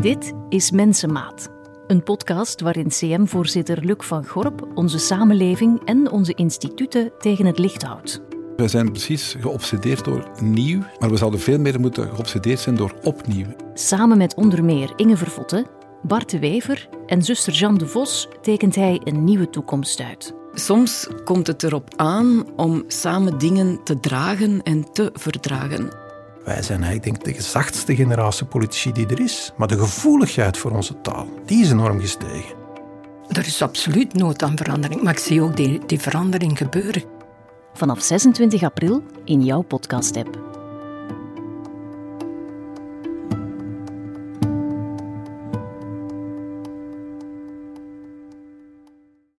Dit is Mensenmaat, een podcast waarin CM-voorzitter Luc van Gorp onze samenleving en onze instituten tegen het licht houdt. We zijn precies geobsedeerd door nieuw, maar we zouden veel meer moeten geobsedeerd zijn door opnieuw. Samen met onder meer Inge Vervotte, Bart de Wever en zuster Jeanne de Vos tekent hij een nieuwe toekomst uit. Soms komt het erop aan om samen dingen te dragen en te verdragen. Wij zijn eigenlijk denk ik de zachtste generatie politici die er is. Maar de gevoeligheid voor onze taal, die is enorm gestegen. Er is absoluut nood aan verandering, maar ik zie ook die, die verandering gebeuren. Vanaf 26 april in jouw podcast-app.